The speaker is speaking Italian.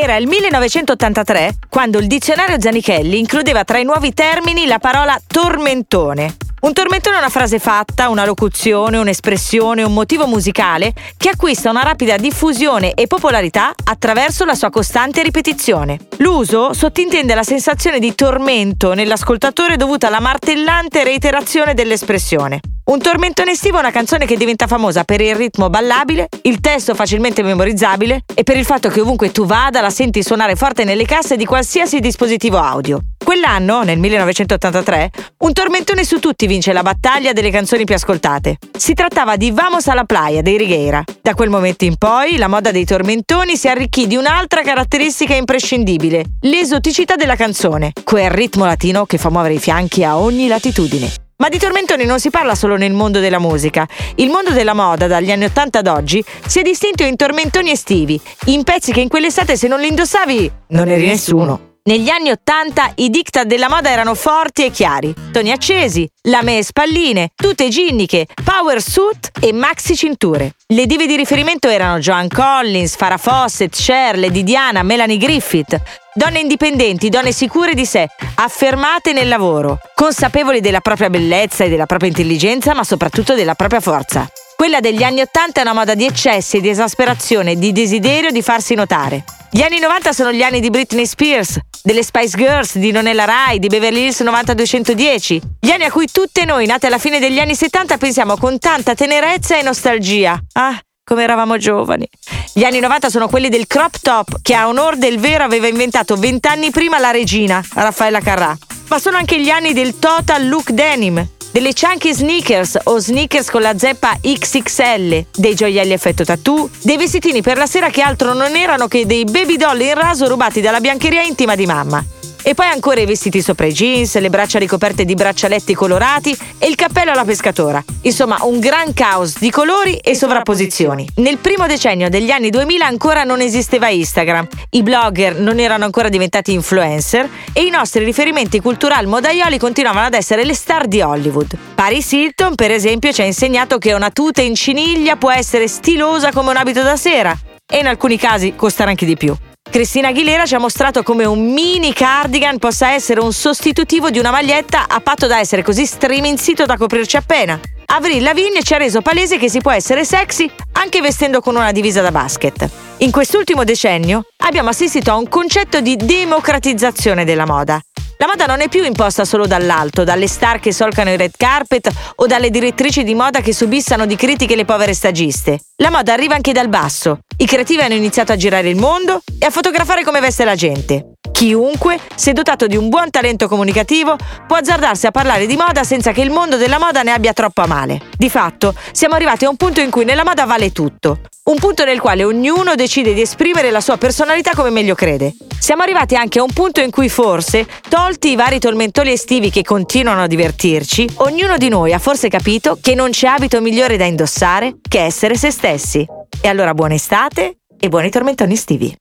Era il 1983 quando il dizionario Zanichelli includeva tra i nuovi termini la parola tormentone. Un tormentone è una frase fatta, una locuzione, un'espressione, un motivo musicale che acquista una rapida diffusione e popolarità attraverso la sua costante ripetizione. L'uso sottintende la sensazione di tormento nell'ascoltatore dovuta alla martellante reiterazione dell'espressione. Un tormentone estivo è una canzone che diventa famosa per il ritmo ballabile, il testo facilmente memorizzabile e per il fatto che ovunque tu vada la senti suonare forte nelle casse di qualsiasi dispositivo audio. Quell'anno, nel 1983, un tormentone su tutti vince la battaglia delle canzoni più ascoltate. Si trattava di Vamos a la playa dei Righeira. Da quel momento in poi, la moda dei tormentoni si arricchì di un'altra caratteristica imprescindibile, l'esoticità della canzone, quel ritmo latino che fa muovere i fianchi a ogni latitudine. Ma di tormentoni non si parla solo nel mondo della musica. Il mondo della moda, dagli anni 80 ad oggi, si è distinto in tormentoni estivi, in pezzi che in quell'estate se non li indossavi non eri nessuno. Negli anni Ottanta i diktat della moda erano forti e chiari. Toni accesi, lame e spalline, tute ginniche, power suit e maxi cinture. Le dive di riferimento erano Joan Collins, Farah Fawcett, Cher, Lady Diana, Melanie Griffith. Donne indipendenti, donne sicure di sé, affermate nel lavoro, consapevoli della propria bellezza e della propria intelligenza, ma soprattutto della propria forza. Quella degli anni Ottanta è una moda di eccessi, di esasperazione, di desiderio di farsi notare. Gli anni 90 sono gli anni di Britney Spears, delle Spice Girls, di Nonella Rai, di Beverly Hills 90210. Gli anni a cui tutte noi, nate alla fine degli anni 70, pensiamo con tanta tenerezza e nostalgia. Ah, come eravamo giovani. Gli anni 90 sono quelli del crop top, che a onor del vero aveva inventato vent'anni prima la regina, Raffaella Carrà. Ma sono anche gli anni del total look denim, delle chunky sneakers o sneakers con la zeppa XXL, dei gioielli effetto tattoo, dei vestitini per la sera che altro non erano che dei baby doll in raso rubati dalla biancheria intima di mamma. E poi ancora i vestiti sopra i jeans, le braccia ricoperte di braccialetti colorati e il cappello alla pescatora. Insomma, un gran caos di colori e sovrapposizioni. Nel primo decennio degli anni 2000 ancora non esisteva Instagram, i blogger non erano ancora diventati influencer e i nostri riferimenti culturali modaioli continuavano ad essere le star di Hollywood. Paris Hilton, per esempio, ci ha insegnato che una tuta in ciniglia può essere stilosa come un abito da sera e in alcuni casi costare anche di più. Cristina Aguilera ci ha mostrato come un mini cardigan possa essere un sostitutivo di una maglietta a patto da essere così striminzito da coprirci appena. Avril Lavigne ci ha reso palese che si può essere sexy anche vestendo con una divisa da basket. In quest'ultimo decennio abbiamo assistito a un concetto di democratizzazione della moda. La moda non è più imposta solo dall'alto, dalle star che solcano i red carpet o dalle direttrici di moda che subissano di critiche le povere stagiste. La moda arriva anche dal basso. I creativi hanno iniziato a girare il mondo e a fotografare come veste la gente. Chiunque, se dotato di un buon talento comunicativo, può azzardarsi a parlare di moda senza che il mondo della moda ne abbia troppo a male. Di fatto, siamo arrivati a un punto in cui nella moda vale tutto. Un punto nel quale ognuno decide di esprimere la sua personalità come meglio crede. Siamo arrivati anche a un punto in cui forse, tolti i vari tormentoli estivi che continuano a divertirci, ognuno di noi ha forse capito che non c'è abito migliore da indossare che essere se stessi. E allora buona estate e buoni tormentoni estivi.